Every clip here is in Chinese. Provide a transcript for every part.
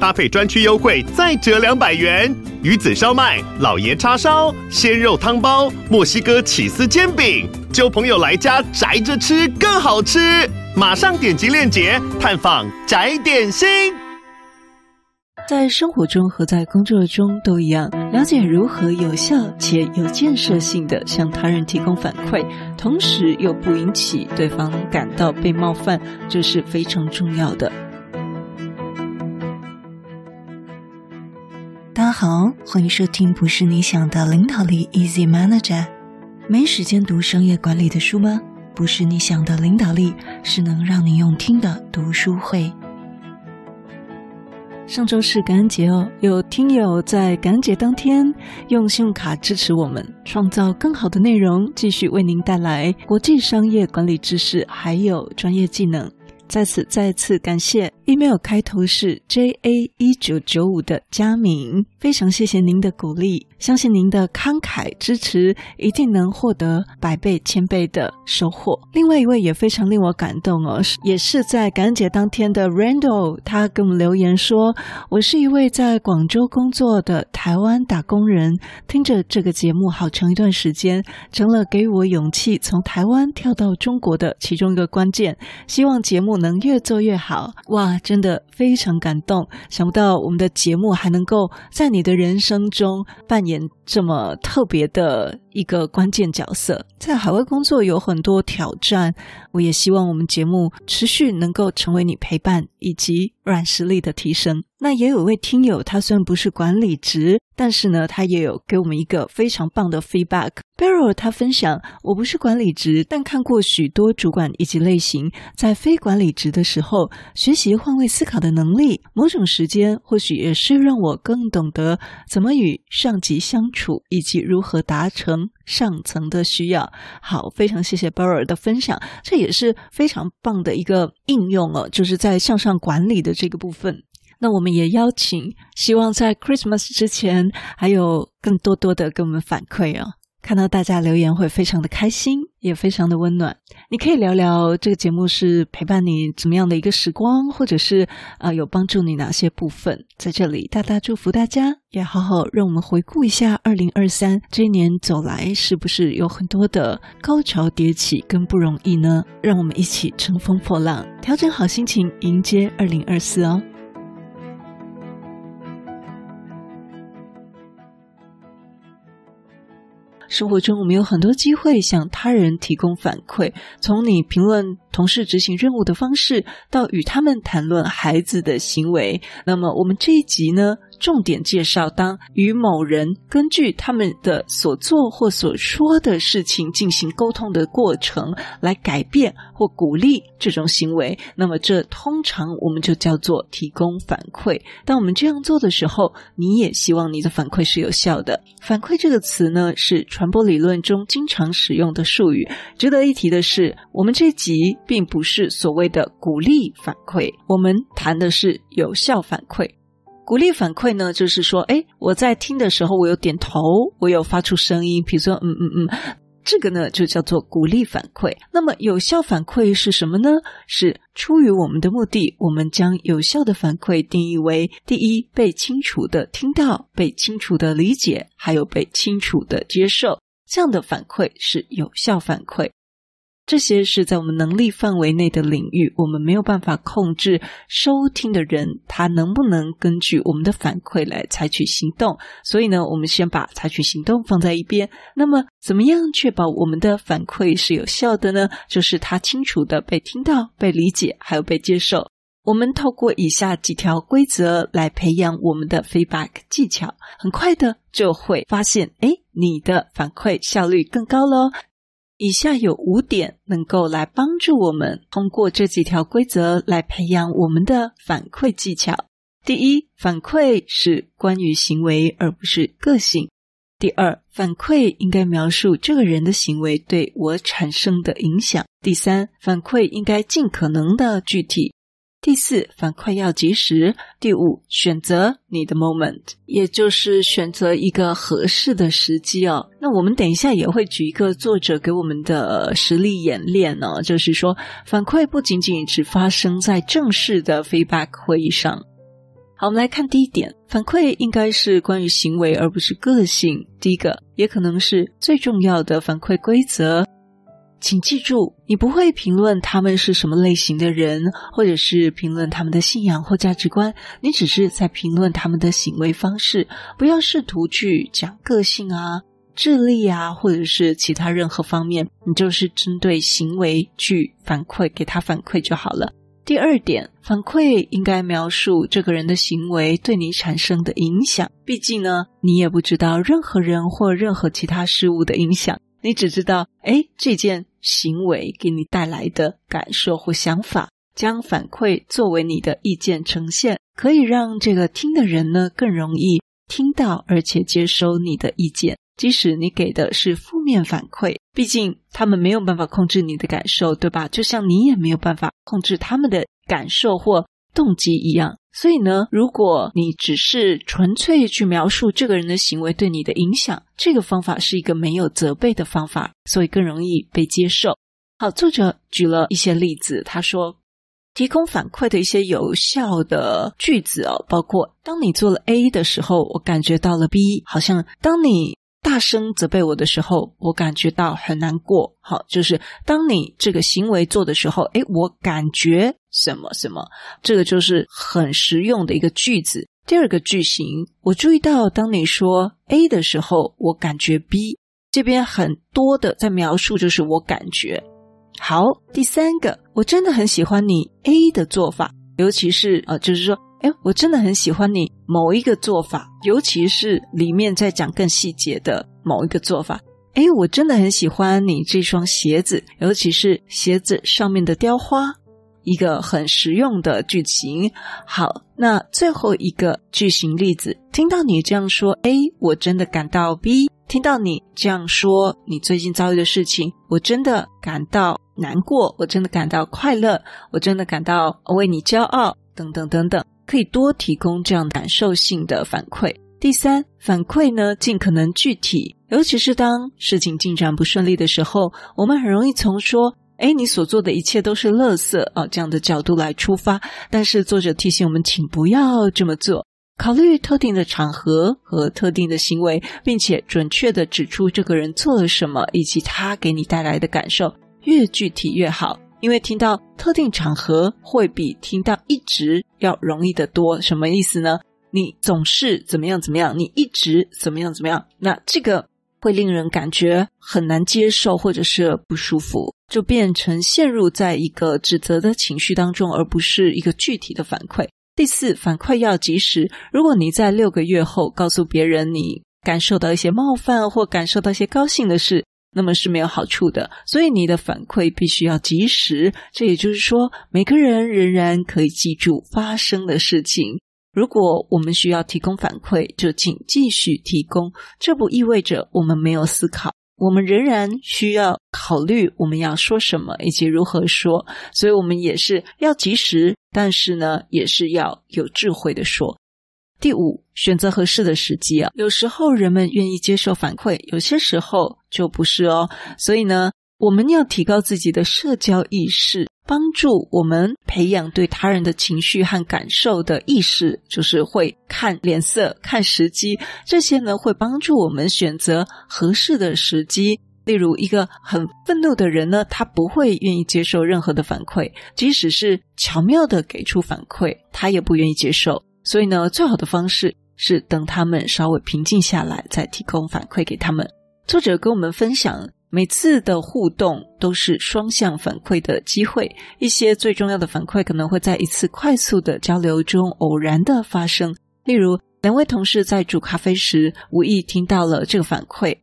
搭配专区优惠再折两百元。鱼子烧麦、老爷叉烧、鲜肉汤包、墨西哥起司煎饼，揪朋友来家宅着吃更好吃。马上点击链接探访宅点心。在生活中和在工作中都一样，了解如何有效且有建设性地向他人提供反馈，同时又不引起对方感到被冒犯，这是非常重要的。大家好，欢迎收听不是你想的领导力 Easy Manager。没时间读商业管理的书吗？不是你想的领导力，是能让你用听的读书会。上周是感恩节哦，有听友在感恩节当天用信用卡支持我们，创造更好的内容，继续为您带来国际商业管理知识，还有专业技能。在此再次感谢 email 开头是 J A 一九九五的佳明，非常谢谢您的鼓励，相信您的慷慨支持一定能获得百倍千倍的收获。另外一位也非常令我感动哦，也是在感恩节当天的 Randall，他给我们留言说：“我是一位在广州工作的台湾打工人，听着这个节目好长一段时间，成了给我勇气从台湾跳到中国的其中一个关键。希望节目。”能越做越好，哇！真的非常感动，想不到我们的节目还能够在你的人生中扮演这么特别的一个关键角色。在海外工作有很多挑战，我也希望我们节目持续能够成为你陪伴以及软实力的提升。那也有位听友，他虽然不是管理职，但是呢，他也有给我们一个非常棒的 feedback。Beryl 他分享，我不是管理职，但看过许多主管以及类型，在非管理职的时候，学习换位思考的能力，某种时间或许也是让我更懂得怎么与上级相处，以及如何达成上层的需要。好，非常谢谢 Boer 的分享，这也是非常棒的一个应用哦，就是在向上管理的这个部分。那我们也邀请，希望在 Christmas 之前还有更多多的给我们反馈哦。看到大家留言会非常的开心，也非常的温暖。你可以聊聊这个节目是陪伴你怎么样的一个时光，或者是啊、有帮助你哪些部分？在这里大大祝福大家，也好好让我们回顾一下二零二三这一年走来，是不是有很多的高潮迭起跟不容易呢？让我们一起乘风破浪，调整好心情，迎接二零二四哦。生活中，我们有很多机会向他人提供反馈，从你评论同事执行任务的方式，到与他们谈论孩子的行为。那么，我们这一集呢，重点介绍，当与某人根据他们的所做或所说的事情进行沟通的过程，来改变或鼓励这种行为，那么这通常我们就叫做提供反馈。当我们这样做的时候，你也希望你的反馈是有效的。反馈这个词呢，是传播理论中经常使用的术语。值得一提的是，我们这集并不是所谓的鼓励反馈，我们谈的是有效反馈。鼓励反馈呢，就是说，哎，我在听的时候，我有点头，我有发出声音，比如说，嗯嗯嗯，这个呢就叫做鼓励反馈。那么有效反馈是什么呢？是出于我们的目的，我们将有效的反馈定义为：第一，被清楚地听到，被清楚地理解，还有被清楚地接受，这样的反馈是有效反馈。这些是在我们能力范围内的领域，我们没有办法控制收听的人他能不能根据我们的反馈来采取行动。所以呢，我们先把采取行动放在一边。那么，怎么样确保我们的反馈是有效的呢？就是他清楚地被听到、被理解，还有被接受。我们透过以下几条规则来培养我们的 feedback 技巧，很快的就会发现，哎，你的反馈效率更高喽。以下有五点能够来帮助我们通过这几条规则来培养我们的反馈技巧。第一，反馈是关于行为而不是个性。第二，反馈应该描述这个人的行为对我产生的影响。第三，反馈应该尽可能的具体。第四，反馈要及时。第五，选择你的 moment，也就是选择一个合适的时机哦。那我们等一下也会举一个作者给我们的实例演练呢、就是说，反馈不仅仅只发生在正式的 feedback 会议上。好，我们来看第一点，反馈应该是关于行为，而不是个性。第一个，也可能是最重要的反馈规则。请记住，你不会评论他们是什么类型的人，或者是评论他们的信仰或价值观，你只是在评论他们的行为方式。不要试图去讲个性啊、智力啊，或者是其他任何方面，你就是针对行为去反馈，给他反馈就好了。第二点，反馈应该描述这个人的行为对你产生的影响。毕竟呢，你也不知道任何人或任何其他事物的影响，你只知道，诶，这件行为给你带来的感受或想法。将反馈作为你的意见呈现，可以让这个听的人呢更容易听到，而且接收你的意见。即使你给的是负面反馈，毕竟他们没有办法控制你的感受，对吧？就像你也没有办法控制他们的感受或动机一样。所以呢，如果你只是纯粹去描述这个人的行为对你的影响，这个方法是一个没有责备的方法，所以更容易被接受。好，作者举了一些例子，他说，提供反馈的一些有效的句子哦，包括当你做了 A 的时候，我感觉到了 B，好像当你。大声责备我的时候，我感觉到很难过。好，就是当你这个行为做的时候，诶，我感觉什么什么，这个就是很实用的一个句子。第二个句型，我注意到当你说 A 的时候，我感觉 B，这边很多的在描述就是我感觉。好，第三个，我真的很喜欢你 A 的做法，尤其是啊，就是说。哎，我真的很喜欢你某一个做法，尤其是里面在讲更细节的某一个做法。哎，我真的很喜欢你这双鞋子，尤其是鞋子上面的雕花，一个很实用的句型。好，那最后一个句型例子，听到你这样说，A，我真的感到 B；听到你这样说，你最近遭遇的事情，我真的感到难过，我真的感到快乐，我真的感到为你骄傲，等等等等。可以多提供这样感受性的反馈。第三，反馈呢，尽可能具体，尤其是当事情进展不顺利的时候，我们很容易从说“哎，你所做的一切都是垃圾”啊这样的角度来出发。但是作者提醒我们，请不要这么做，考虑特定的场合和特定的行为，并且准确地指出这个人做了什么以及他给你带来的感受，越具体越好。因为听到特定场合会比听到一直要容易得多，什么意思呢？你总是怎么样怎么样，你一直怎么样怎么样，那这个会令人感觉很难接受，或者是不舒服，就变成陷入在一个指责的情绪当中，而不是一个具体的反馈。第四，反馈要及时。如果你在六个月后告诉别人你感受到一些冒犯或感受到一些高兴的事，那么是没有好处的，所以你的反馈必须要及时。这也就是说，每个人仍然可以记住发生的事情。如果我们需要提供反馈，就请继续提供。这不意味着我们没有思考，我们仍然需要考虑我们要说什么以及如何说。所以，我们也是要及时，但是呢，也是要有智慧的说。第五，选择合适的时机啊。有时候人们愿意接受反馈，有些时候就不是哦。所以呢，我们要提高自己的社交意识，帮助我们培养对他人的情绪和感受的意识，就是会看脸色、看时机。这些呢，会帮助我们选择合适的时机。例如，一个很愤怒的人呢，他不会愿意接受任何的反馈，即使是巧妙的给出反馈，他也不愿意接受。所以呢，最好的方式是等他们稍微平静下来，再提供反馈给他们。作者跟我们分享，每次的互动都是双向反馈的机会。一些最重要的反馈可能会在一次快速的交流中偶然的发生。例如，两位同事在煮咖啡时，无意听到了这个反馈。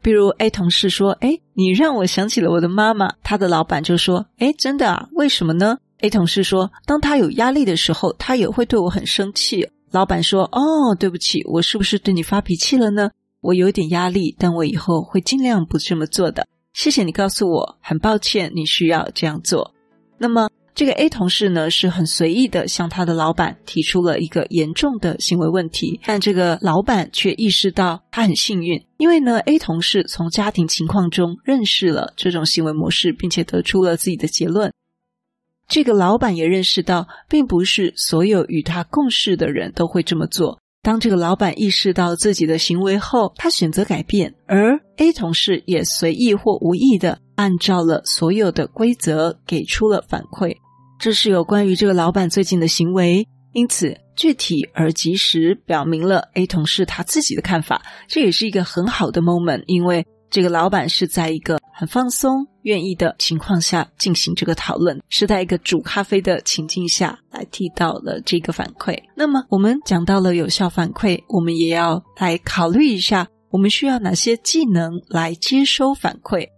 比如 A 同事说：“诶，你让我想起了我的妈妈。”他的老板就说：“诶，真的啊？为什么呢？” A 同事说：“当他有压力的时候，他也会对我很生气。”老板说：“哦，对不起，我是不是对你发脾气了呢？”我有点压力，但我以后会尽量不这么做的。谢谢你告诉我，很抱歉你需要这样做。那么。这个 A 同事呢，是很随意的向他的老板提出了一个严重的行为问题，但这个老板却意识到他很幸运，因为呢，A 同事从家庭情况中认识了这种行为模式，并且得出了自己的结论。这个老板也认识到，并不是所有与他共事的人都会这么做。当这个老板意识到自己的行为后，他选择改变，而 A 同事也随意或无意的按照了所有的规则给出了反馈。这是有关于这个老板最近的行为，因此具体而及时表明了 A 同事他自己的看法。这也是一个很好的 moment，因为这个老板是在一个很放松、愿意的情况下进行这个讨论，是在一个煮咖啡的情境下来提到了这个反馈。那么我们讲到了有效反馈，我们也要来考虑一下，我们需要哪些技能来接收反馈。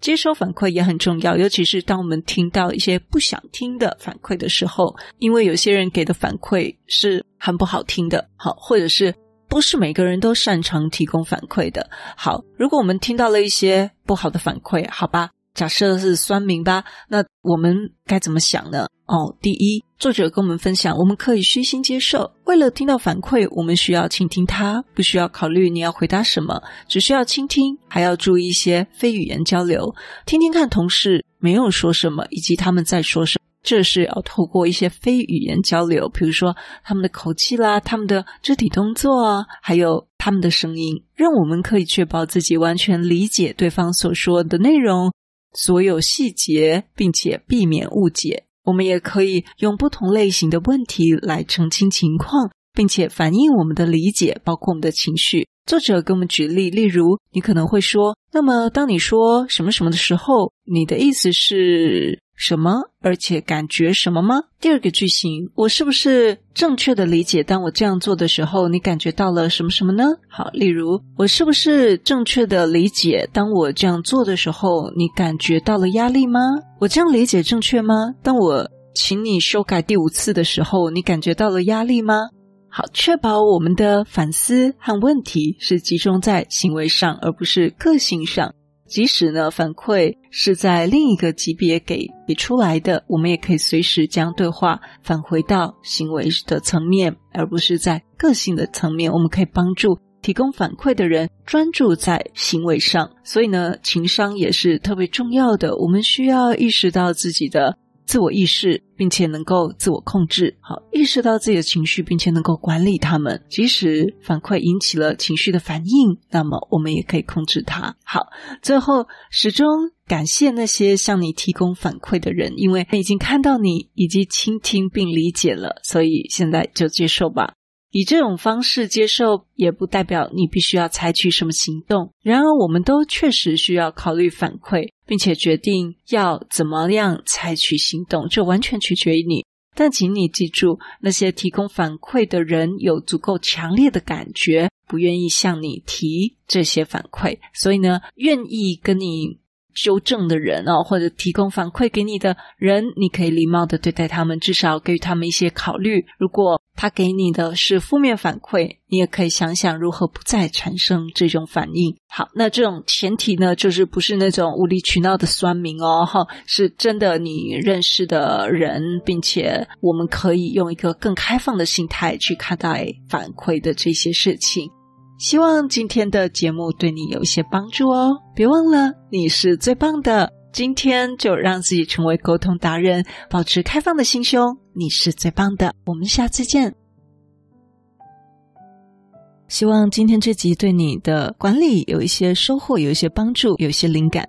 接收反馈也很重要，尤其是当我们听到一些不想听的反馈的时候，因为有些人给的反馈是很不好听的，好，或者是不是每个人都擅长提供反馈的。好，如果我们听到了一些不好的反馈，好吧。假设是酸民吧，那我们该怎么想呢？哦，第一，作者跟我们分享，我们可以虚心接受。为了听到反馈，我们需要倾听他，不需要考虑你要回答什么，只需要倾听，还要注意一些非语言交流，听听看同事没有说什么，以及他们在说什么。这是要透过一些非语言交流，比如说他们的口气啦，他们的肢体动作啊，还有他们的声音，让我们可以确保自己完全理解对方所说的内容。所有细节，并且避免误解。我们也可以用不同类型的问题来澄清情况，并且反映我们的理解，包括我们的情绪。作者给我们举例，例如，你可能会说：“那么，当你说什么什么的时候，你的意思是？”什么？而且感觉什么吗？第二个句型，我是不是正确的理解？当我这样做的时候，你感觉到了什么什么呢？好，例如，我是不是正确的理解？当我这样做的时候，你感觉到了压力吗？我这样理解正确吗？当我请你修改第五次的时候，你感觉到了压力吗？好，确保我们的反思和问题是集中在行为上，而不是个性上。即使呢，反馈是在另一个级别给给出来的，我们也可以随时将对话返回到行为的层面，而不是在个性的层面。我们可以帮助提供反馈的人专注在行为上。所以呢，情商也是特别重要的。我们需要意识到自己的。自我意识，并且能够自我控制，好，意识到自己的情绪，并且能够管理他们。即使反馈引起了情绪的反应，那么我们也可以控制它。好，最后始终感谢那些向你提供反馈的人，因为他已经看到你，以及倾听并理解了，所以现在就接受吧。以这种方式接受，也不代表你必须要采取什么行动。然而，我们都确实需要考虑反馈，并且决定要怎么样采取行动，这完全取决于你。但请你记住，那些提供反馈的人有足够强烈的感觉，不愿意向你提这些反馈，所以呢，愿意跟你纠正的人哦，或者提供反馈给你的人，你可以礼貌的对待他们，至少给予他们一些考虑。如果他给你的是负面反馈，你也可以想想如何不再产生这种反应。好，那这种前提呢，就是不是那种无理取闹的酸民哦，哈，是真的你认识的人，并且我们可以用一个更开放的心态去看待反馈的这些事情。希望今天的节目对你有一些帮助哦！别忘了，你是最棒的。今天就让自己成为沟通达人，保持开放的心胸。你是最棒的，我们下次见。希望今天这集对你的管理有一些收获，有一些帮助，有一些灵感。